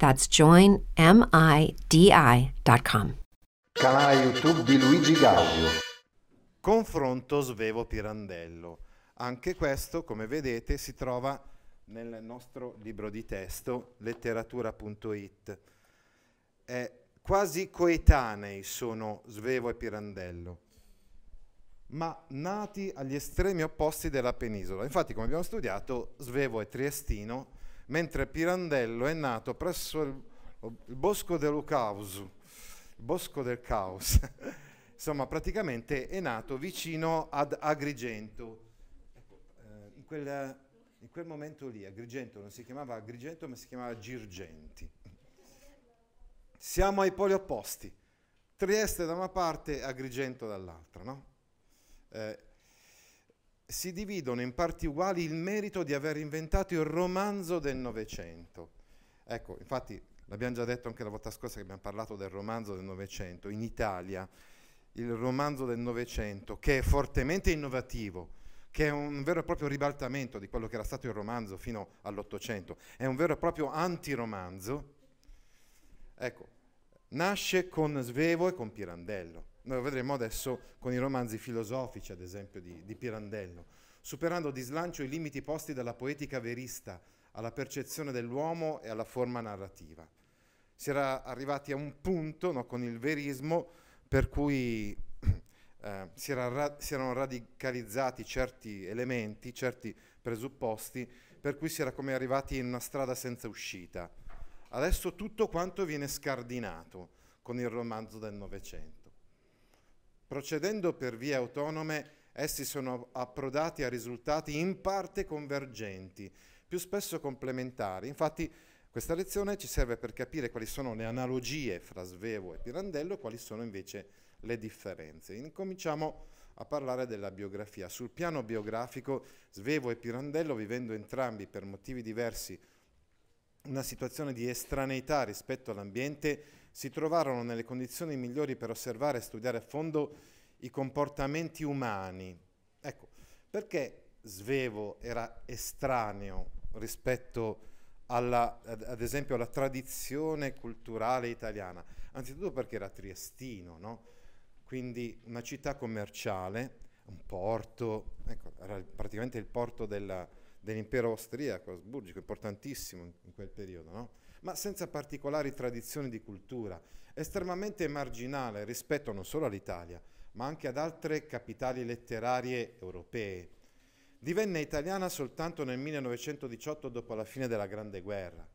That's joinmidi.com. Canale YouTube di Luigi Gaudio. Confronto Svevo Pirandello. Anche questo, come vedete, si trova nel nostro libro di testo letteratura.it. È quasi coetanei sono Svevo e Pirandello, ma nati agli estremi opposti della penisola. Infatti, come abbiamo studiato, Svevo è triestino, mentre Pirandello è nato presso il, il bosco dell'Ucausu, il bosco del caos. Insomma, praticamente è nato vicino ad Agrigento. Ecco, eh, in, quel, in, quel, momento lì Agrigento non si chiamava Agrigento, ma si chiamava Girgenti. Siamo ai poli opposti. Trieste da una parte Agrigento dall'altra, no? eh, si dividono in parti uguali il merito di aver inventato il romanzo del Novecento. Ecco, infatti l'abbiamo già detto anche la volta scorsa che abbiamo parlato del romanzo del Novecento. In Italia il romanzo del Novecento, che è fortemente innovativo, che è un vero e proprio ribaltamento di quello che era stato il romanzo fino all'Ottocento, è un vero e proprio antiromanzo, ecco, nasce con Svevo e con Pirandello. Noi lo vedremo adesso con i romanzi filosofici, ad esempio, di, di Pirandello, superando di slancio i limiti posti dalla poetica verista alla percezione dell'uomo e alla forma narrativa. Si era arrivati a un punto no, con il verismo per cui eh, si, era ra- si, erano radicalizzati certi elementi, certi presupposti, per cui si era come arrivati in una strada senza uscita. Adesso tutto quanto viene scardinato con il romanzo del Novecento. Procedendo per vie autonome, essi sono approdati a risultati in parte convergenti, più spesso complementari. Infatti, questa lezione ci serve per capire quali sono le analogie fra Svevo e Pirandello e quali sono invece le differenze. Incominciamo a parlare della biografia. Sul piano biografico, Svevo e Pirandello, vivendo entrambi per motivi diversi una situazione di estraneità rispetto all'ambiente, si trovarono nelle condizioni migliori per osservare e studiare a fondo i comportamenti umani. Ecco, perché Svevo era estraneo rispetto alla, ad, esempio alla tradizione culturale italiana? Anzitutto perché era triestino, no? quindi una città commerciale, un porto, ecco, era praticamente il porto della, dell'impero austriaco, asburgico, importantissimo in, in quel periodo, no? Ma senza particolari tradizioni di cultura, estremamente marginale rispetto non solo all'Italia, ma anche ad altre capitali letterarie europee divenne italiana soltanto nel 1918 dopo la fine della Grande Guerra.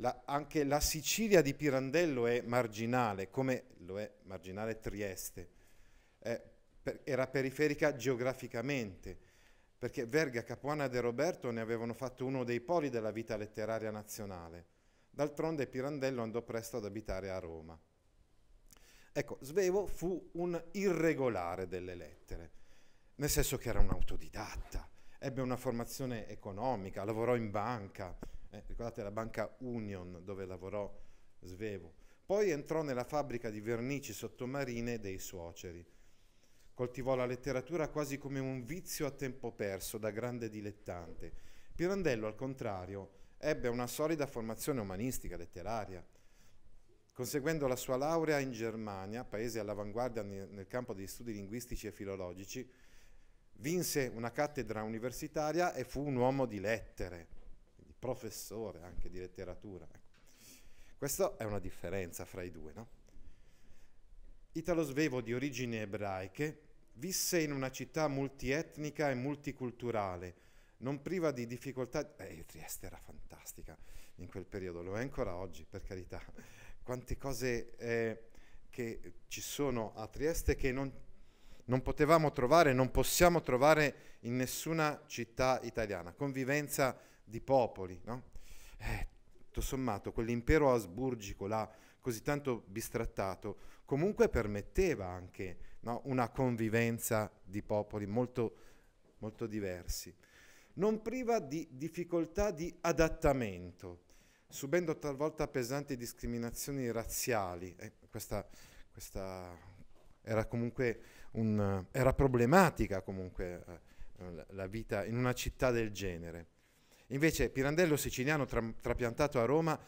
La, anche la Sicilia di Pirandello è marginale, come lo è marginale Trieste. Eh, per, era periferica geograficamente, perché Verga, Capuana e De Roberto ne avevano fatto uno dei poli della vita letteraria nazionale. D'altronde Pirandello andò presto ad abitare a Roma. Ecco, Svevo fu un irregolare delle lettere nel senso che era un autodidatta, ebbe una formazione economica, lavorò in banca, eh, ricordate la banca Union dove lavorò Svevo. Poi entrò nella fabbrica di vernici sottomarine dei suoceri. Coltivò la letteratura quasi come un vizio a tempo perso da grande dilettante. Pirandello, al contrario, ebbe una solida formazione umanistica, letteraria. Conseguendo la sua laurea in Germania, paese all'avanguardia nel campo degli studi linguistici e filologici, vinse una cattedra universitaria e fu un uomo di lettere, professore anche di letteratura. Ecco. Questa è una differenza fra i due. No? Italo Svevo di origini ebraiche, visse in una città multietnica e multiculturale, non priva di difficoltà. Eh, Trieste era fantastica in quel periodo, lo è ancora oggi, per carità. Quante cose eh, che ci sono a Trieste che non, non potevamo trovare, non possiamo trovare in nessuna città italiana. Convivenza di popoli, no? Eh, tutto sommato, quell'impero asburgico là, così tanto bistrattato, comunque permetteva anche no, una convivenza di popoli molto, molto diversi. Non priva di difficoltà di adattamento, subendo talvolta pesanti discriminazioni razziali. Eh, questa, questa, era comunque un, era problematica comunque eh, la vita in una città del genere. Invece Pirandello siciliano tra, trapiantato a Roma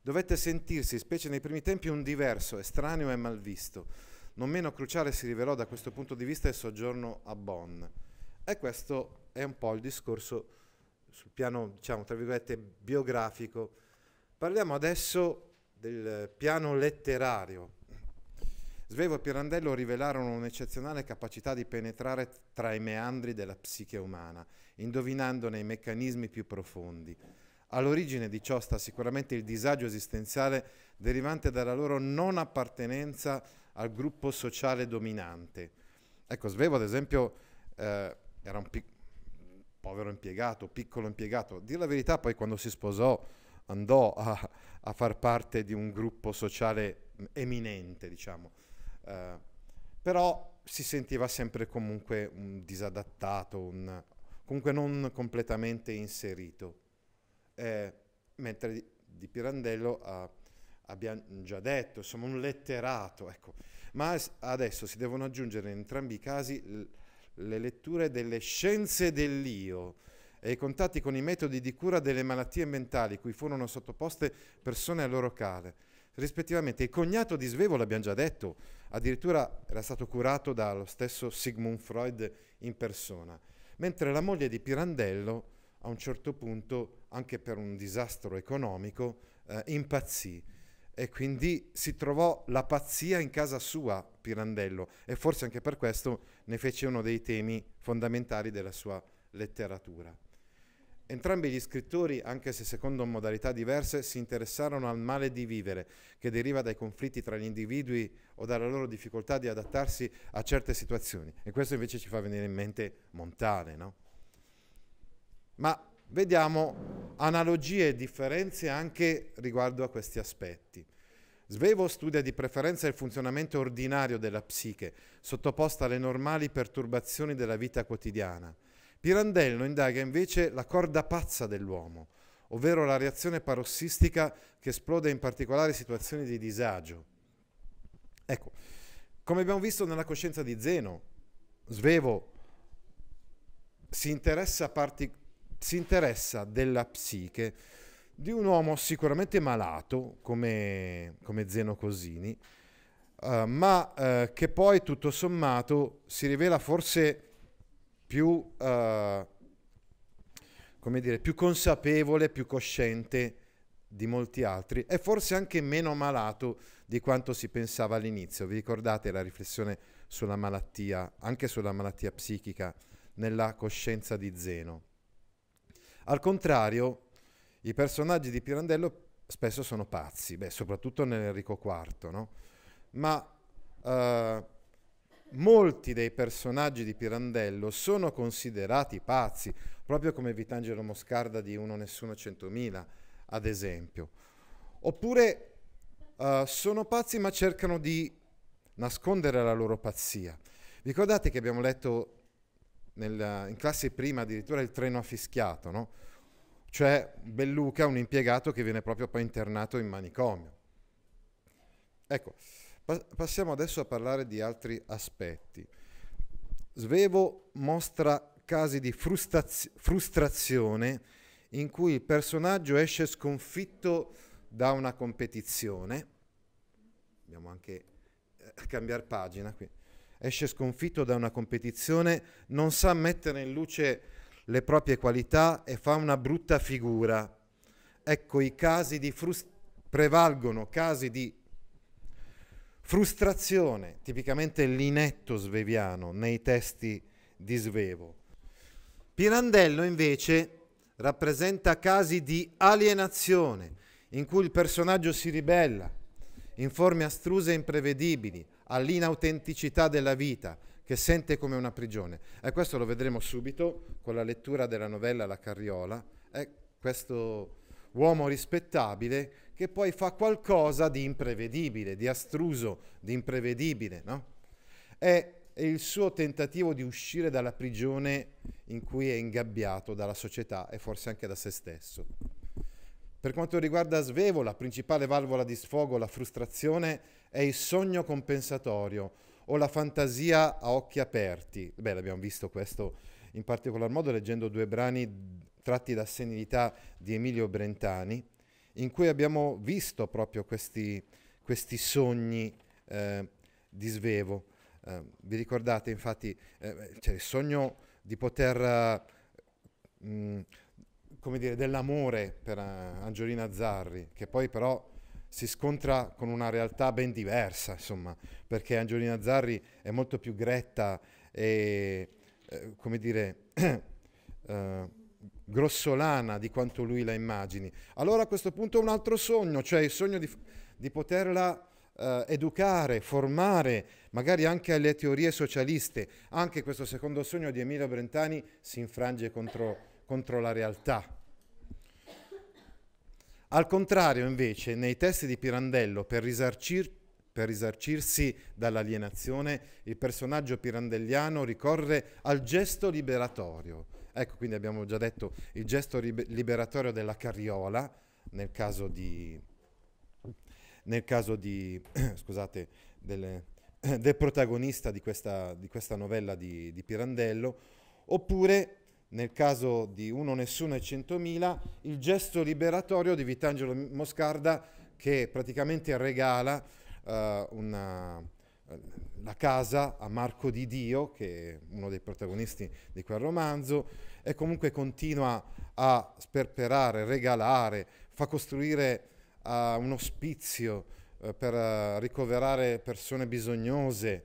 dovette sentirsi, specie nei primi tempi, un diverso, estraneo e malvisto. Non meno cruciale si rivelò da questo punto di vista il soggiorno a Bonn. E questo è un po' il discorso sul piano, diciamo, tra virgolette, biografico. Parliamo adesso del piano letterario. Svevo e Pirandello rivelarono un'eccezionale capacità di penetrare tra i meandri della psiche umana, indovinandone i meccanismi più profondi. All'origine di ciò sta sicuramente il disagio esistenziale derivante dalla loro non appartenenza al gruppo sociale dominante. Ecco, Svevo ad esempio eh, era un pic- povero impiegato, piccolo impiegato. Dire la verità, poi quando si sposò andò a, a far parte di un gruppo sociale eminente, diciamo. Eh, però si sentiva sempre comunque un disadattato, un, comunque non completamente inserito eh, mentre di, di Pirandello uh, abbiamo già detto, insomma un letterato, ecco. ma adesso si devono aggiungere in entrambi i casi le letture delle scienze dell'io e i contatti con i metodi di cura delle malattie mentali cui furono sottoposte persone a loro care. Rispettivamente il cognato di Svevo, l'abbiamo già detto, addirittura era stato curato dallo stesso Sigmund Freud in persona, mentre la moglie di Pirandello a un certo punto, anche per un disastro economico, eh, impazzì e quindi si trovò la pazzia in casa sua, Pirandello, e forse anche per questo ne fece uno dei temi fondamentali della sua letteratura. Entrambi gli scrittori, anche se secondo modalità diverse, si interessarono al male di vivere, che deriva dai conflitti tra gli individui o dalla loro difficoltà di adattarsi a certe situazioni. E questo invece ci fa venire in mente Montale, no? Ma vediamo analogie e differenze anche riguardo a questi aspetti. Svevo studia di preferenza il funzionamento ordinario della psiche, sottoposta alle normali perturbazioni della vita quotidiana. Pirandello indaga invece la corda pazza dell'uomo, ovvero la reazione parossistica che esplode in particolari situazioni di disagio. Ecco, come abbiamo visto nella coscienza di Zeno, Svevo si interessa particolarmente si interessa della psiche di un uomo sicuramente malato come, come Zeno Cosini, uh, ma uh, che poi tutto sommato si rivela forse più, uh, come dire, più consapevole, più cosciente di molti altri e forse anche meno malato di quanto si pensava all'inizio. Vi ricordate la riflessione sulla malattia, anche sulla malattia psichica nella coscienza di Zeno? Al contrario, i personaggi di Pirandello spesso sono pazzi, beh, soprattutto nell'Enrico IV, no? ma uh, molti dei personaggi di Pirandello sono considerati pazzi, proprio come Vitangelo Moscarda di Uno Nessuno Centomila, ad esempio. Oppure uh, sono pazzi ma cercano di nascondere la loro pazzia. Ricordate che abbiamo letto nel, in classe prima addirittura il treno affischiato, no? cioè Belluca, un impiegato che viene proprio poi internato in manicomio. Ecco, pa- passiamo adesso a parlare di altri aspetti. Svevo mostra casi di frustaz- frustrazione in cui il personaggio esce sconfitto da una competizione. Dobbiamo anche eh, cambiare pagina qui esce sconfitto da una competizione, non sa mettere in luce le proprie qualità e fa una brutta figura. Ecco, i casi di frust- prevalgono casi di frustrazione, tipicamente l'inetto sveviano nei testi di Svevo. Pirandello invece rappresenta casi di alienazione in cui il personaggio si ribella in forme astruse e imprevedibili all'inautenticità della vita che sente come una prigione. E questo lo vedremo subito con la lettura della novella La Carriola. È questo uomo rispettabile che poi fa qualcosa di imprevedibile, di astruso, di imprevedibile, no? È il suo tentativo di uscire dalla prigione in cui è ingabbiato dalla società e forse anche da se stesso. Per quanto riguarda Svevo, la principale valvola di sfogo, la frustrazione, è il sogno compensatorio o la fantasia a occhi aperti. Beh, l'abbiamo visto questo in particolar modo leggendo due brani tratti da Senilità di Emilio Brentani, in cui abbiamo visto proprio questi, questi sogni eh, di svevo. Eh, vi ricordate infatti eh, cioè il sogno di poter, mh, mm, come dire, dell'amore per uh, Angiolina Zarri, che poi però si scontra con una realtà ben diversa, insomma, perché Angiolina Zarri è molto più gretta e, eh, come dire, eh, grossolana di quanto lui la immagini. Allora a questo punto un altro sogno, cioè il sogno di, di poterla eh, educare, formare, magari anche alle teorie socialiste. Anche questo secondo sogno di Emilio Brentani si infrange contro, contro la realtà. Al contrario, invece, nei testi di Pirandello, per, risarcir, per risarcirsi dall'alienazione, il personaggio pirandelliano ricorre al gesto liberatorio Ecco, quindi abbiamo già detto il gesto liberatorio della carriola, nel caso di, nel caso di scusate, delle, del protagonista di questa, di questa novella di, di, Pirandello, oppure nel caso di Uno, Nessuno e Centomila, il gesto liberatorio di Vitangelo Moscarda che praticamente regala uh, una, la casa a Marco di Dio, che è uno dei protagonisti di quel romanzo, e comunque continua a sperperare, regalare, fa costruire uh, un ospizio uh, per uh, ricoverare persone bisognose,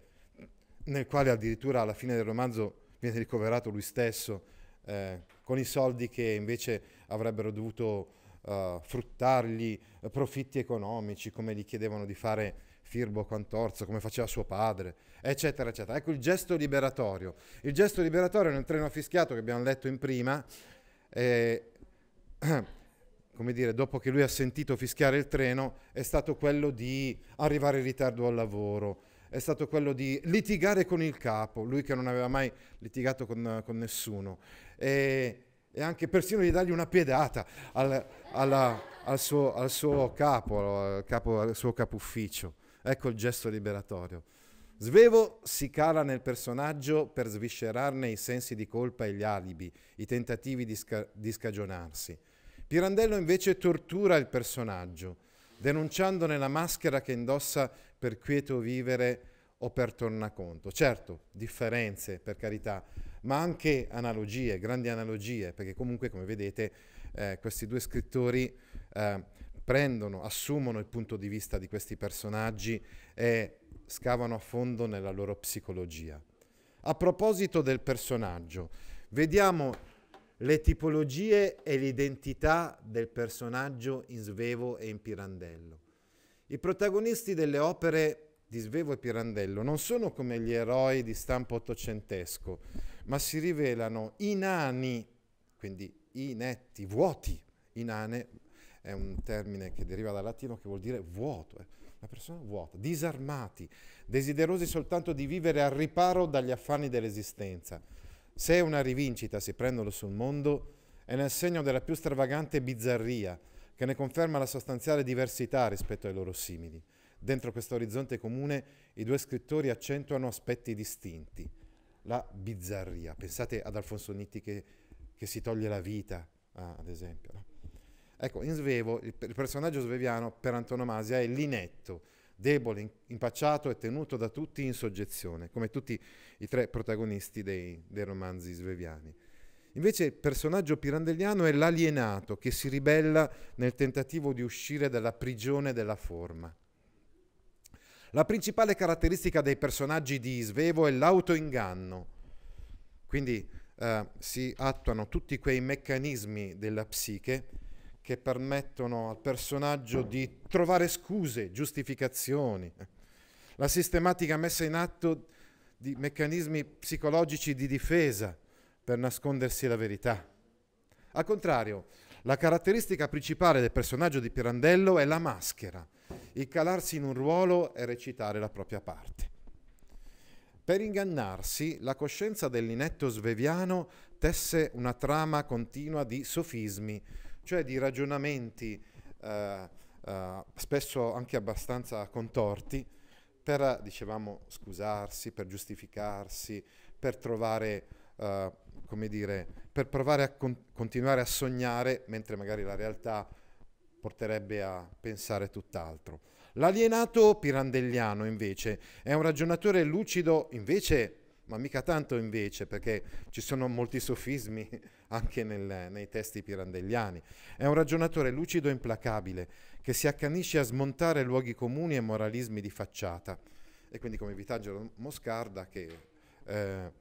nel quale addirittura alla fine del romanzo viene ricoverato lui stesso, eh, con i soldi che invece avrebbero dovuto fruttargli profitti economici, come gli chiedevano di fare Firbo Quantorzo, come faceva suo padre, eccetera, eccetera. Ecco il gesto liberatorio. Il gesto liberatorio nel treno fischiato che abbiamo letto in prima, eh, come dire, dopo che lui ha sentito fischiare il treno, è stato quello di arrivare in ritardo al lavoro, è stato quello di litigare con il capo, lui che non aveva mai litigato con, con nessuno, e, e, anche persino di dargli una piedata al, alla, al, suo, al suo capo, al, capo, al suo capo ufficio. Ecco il gesto liberatorio. Svevo si cala nel personaggio per sviscerarne i sensi di colpa e gli alibi, i tentativi di, sca- di scagionarsi. Pirandello invece tortura il personaggio, denunciandone la maschera che indossa per quieto vivere o per tornaconto. Certo, differenze per carità, ma anche analogie, grandi analogie, perché comunque come vedete eh, questi due scrittori eh, prendono, assumono il punto di vista di questi personaggi e scavano a fondo nella loro psicologia. A proposito del personaggio, vediamo le tipologie e l'identità del personaggio in Svevo e in Pirandello. I protagonisti delle opere di Svevo e Pirandello non sono come gli eroi di stampo ottocentesco, ma si rivelano inani, quindi inetti, vuoti, inane, è un termine che deriva dal latino che vuol dire vuoto, eh. una persona vuota, disarmati, desiderosi soltanto di vivere al riparo dagli affanni dell'esistenza. Se è una rivincita si prendono sul mondo, è nel segno della più stravagante bizzarria, che ne conferma la sostanziale diversità rispetto ai loro simili. Dentro questo orizzonte comune i due scrittori accentuano aspetti distinti. La bizzarria. Pensate ad Alfonso Nitti che, che si toglie la vita, ah, ad esempio. No? Ecco, in Svevo il, il personaggio sveviano per antonomasia è l'inetto, debole, impacciato e tenuto da tutti in soggezione, come tutti i tre protagonisti dei, dei romanzi sveviani. Invece il personaggio pirandelliano è l'alienato che si ribella nel tentativo di uscire dalla prigione della forma. La principale caratteristica dei personaggi di Svevo è l'autoinganno. Quindi eh, si attuano tutti quei meccanismi della psiche che permettono al personaggio di trovare scuse, giustificazioni. La sistematica messa in atto di meccanismi psicologici di difesa per nascondersi la verità. Al contrario, la caratteristica principale del personaggio di Pirandello è la maschera, il calarsi in un ruolo e recitare la propria parte. Per ingannarsi, la coscienza dell'inetto sveviano tesse una trama continua di sofismi, cioè di ragionamenti eh, eh, spesso anche abbastanza contorti, per, dicevamo, scusarsi, per giustificarsi, per trovare, eh, come dire, per provare a con- continuare a sognare, mentre magari la realtà porterebbe a pensare tutt'altro. L'alienato pirandelliano invece è un ragionatore lucido, invece, ma mica tanto invece, perché ci sono molti sofismi anche nel, nei testi pirandelliani. È un ragionatore lucido e implacabile, che si accanisce a smontare luoghi comuni e moralismi di facciata. E quindi come Vitangelo Moscarda che, eh,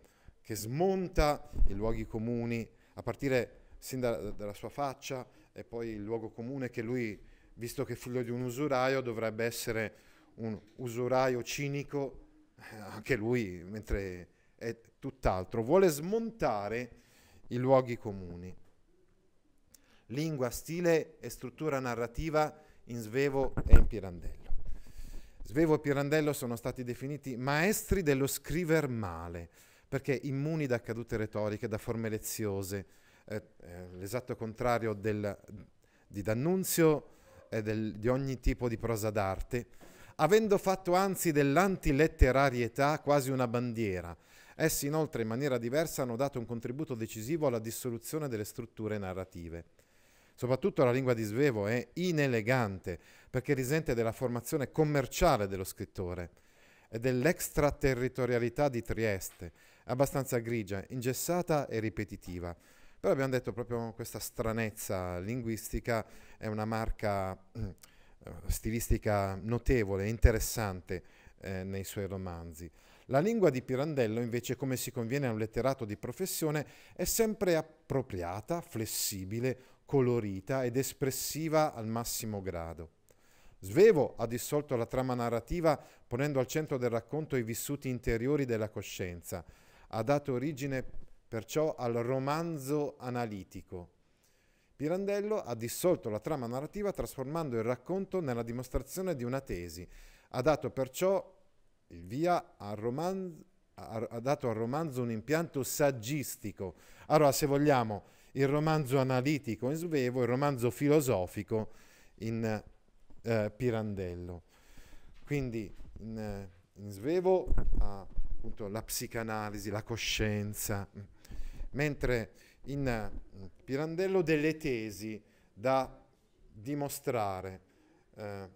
che smonta i luoghi comuni a partire sin da, dalla sua faccia e poi il luogo comune che lui, visto che è figlio di un usuraio, dovrebbe essere un usuraio cinico, eh, anche lui, mentre è tutt'altro. Vuole smontare i luoghi comuni. Lingua, stile e struttura narrativa in Svevo e in Pirandello. Svevo e Pirandello sono stati definiti maestri dello scriver male, perché immuni da cadute retoriche, da forme leziose, eh, eh, l'esatto contrario del, di D'Annunzio e del, di ogni tipo di prosa d'arte, avendo fatto anzi dell'antiletterarietà quasi una bandiera. Essi inoltre in maniera diversa hanno dato un contributo decisivo alla dissoluzione delle strutture narrative. Soprattutto la lingua di Svevo è inelegante perché risente della formazione commerciale dello scrittore e dell'extraterritorialità di Trieste, abbastanza grigia, ingessata e ripetitiva. Però abbiamo detto proprio questa stranezza linguistica è una marca eh, stilistica notevole, interessante eh, nei suoi romanzi. La lingua di Pirandello, invece, come si conviene a un letterato di professione, è sempre appropriata, flessibile, colorita ed espressiva al massimo grado. Svevo ha dissolto la trama narrativa ponendo al centro del racconto i vissuti interiori della coscienza. Ha dato origine perciò al romanzo analitico. Pirandello ha dissolto la trama narrativa trasformando il racconto nella dimostrazione di una tesi. Ha dato perciò il via al romanzo, ha dato al romanzo un impianto saggistico. Allora, se vogliamo, il romanzo analitico in Svevo, il romanzo filosofico in eh, Pirandello. Quindi in, eh, in Svevo ha appunto la psicanalisi, la coscienza, mentre in eh, Pirandello delle tesi da dimostrare. Eh,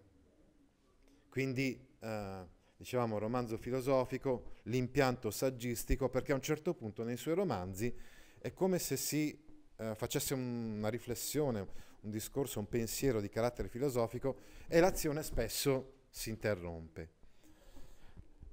quindi eh, dicevamo romanzo filosofico, l'impianto saggistico, perché a un certo punto nei suoi romanzi è come se si eh, facesse un, una riflessione, un discorso, un pensiero di carattere filosofico e l'azione spesso si interrompe.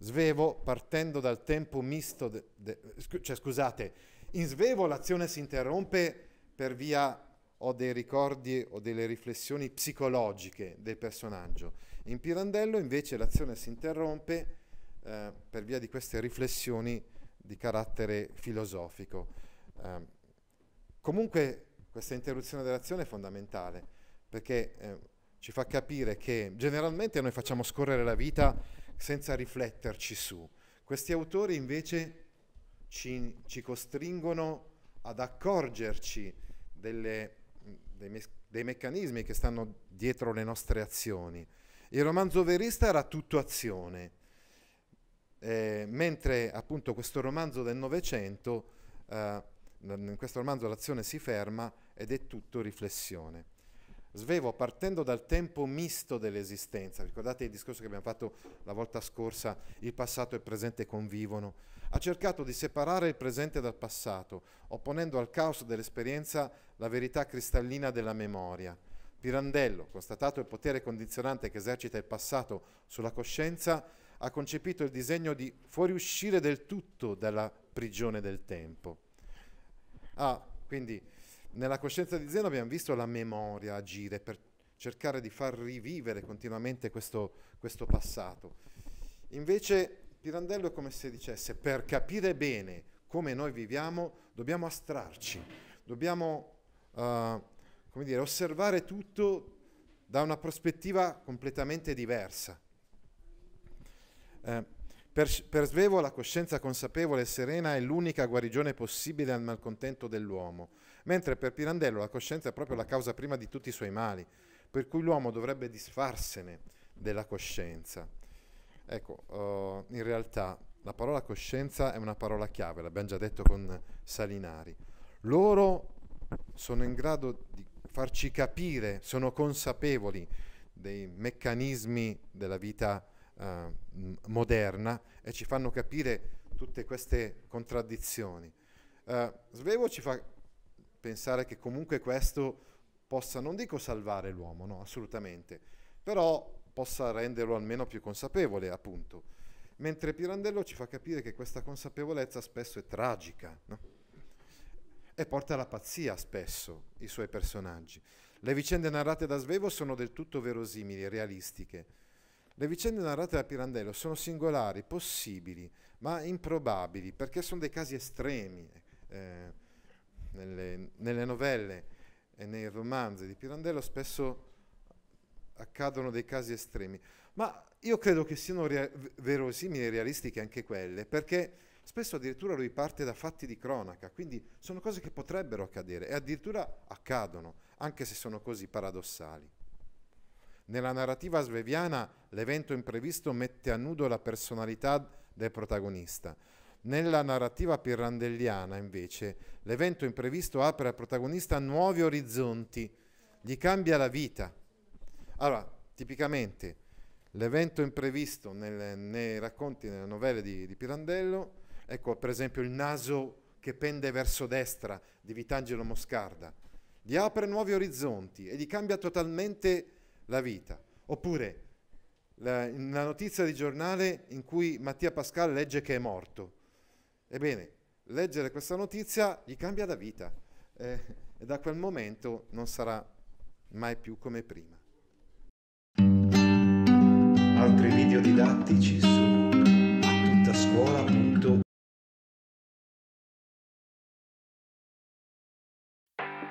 Svevo, partendo dal tempo misto, de, de, scu- cioè scusate, in Svevo l'azione si interrompe per via o dei ricordi o delle riflessioni psicologiche del personaggio. In Pirandello invece l'azione si interrompe eh, per via di queste riflessioni di carattere filosofico. Eh, Comunque questa interruzione dell'azione è fondamentale perché eh, ci fa capire che generalmente noi facciamo scorrere la vita senza rifletterci su. Questi autori invece ci, ci costringono ad accorgerci delle, dei, dei meccanismi che stanno dietro le nostre azioni. Il romanzo verista era tutto azione, eh, mentre appunto questo romanzo del Novecento eh, in questo romanzo l'azione si ferma ed è tutto riflessione. Svevo, partendo dal tempo misto dell'esistenza, ricordate il discorso che abbiamo fatto la volta scorsa, il passato e il presente convivono, ha cercato di separare il presente dal passato, opponendo al caos dell'esperienza la verità cristallina della memoria. Pirandello, constatato il potere condizionante che esercita il passato sulla coscienza, ha concepito il disegno di fuoriuscire del tutto dalla prigione del tempo. Ah, quindi nella coscienza di Zeno abbiamo visto la memoria agire per cercare di far rivivere continuamente questo, questo passato. Invece Pirandello è come se dicesse per capire bene come noi viviamo dobbiamo astrarci, dobbiamo uh, dire, osservare tutto da una prospettiva completamente diversa. Eh, per, per Svevo la coscienza consapevole e serena è l'unica guarigione possibile al malcontento dell'uomo, mentre per Pirandello la coscienza è proprio la causa prima di tutti i suoi mali, per cui l'uomo dovrebbe disfarsene della coscienza. Ecco, uh, in realtà la parola coscienza è una parola chiave, l'abbiamo già detto con Salinari. Loro sono in grado di farci capire, sono consapevoli dei meccanismi della vita uh, moderna e ci fanno capire tutte queste contraddizioni. Uh, Svevo ci fa pensare che comunque questo possa, non dico salvare l'uomo, no, assolutamente, però possa renderlo almeno più consapevole, appunto. Mentre Pirandello ci fa capire che questa consapevolezza spesso è tragica, no? e porta alla pazzia spesso i suoi personaggi. Le vicende narrate da Svevo sono del tutto verosimili e realistiche. Le vicende narrate da Pirandello sono singolari, possibili, ma improbabili, perché sono dei casi estremi. Eh, nelle, nelle novelle e nei romanzi di Pirandello spesso accadono dei casi estremi, ma io credo che siano rea- verosimili e realistiche anche quelle, perché Spesso addirittura lui parte da fatti di cronaca, quindi sono cose che potrebbero accadere e addirittura accadono, anche se sono così paradossali. Nella narrativa sveviana l'evento imprevisto mette a nudo la personalità del protagonista. Nella narrativa pirandelliana, invece, l'evento imprevisto apre al protagonista nuovi orizzonti, gli cambia la vita. Allora, tipicamente, l'evento imprevisto nelle, nei racconti, nelle novelle di, di Pirandello Ecco, per esempio, il naso che pende verso destra di Vitangelo Moscarda. Gli apre nuovi orizzonti e gli cambia totalmente la vita. Oppure la, una notizia di giornale in cui Mattia Pascal legge che è morto. Ebbene, leggere questa notizia gli cambia la vita eh, e da quel momento non sarà mai più come prima. Altri video didattici su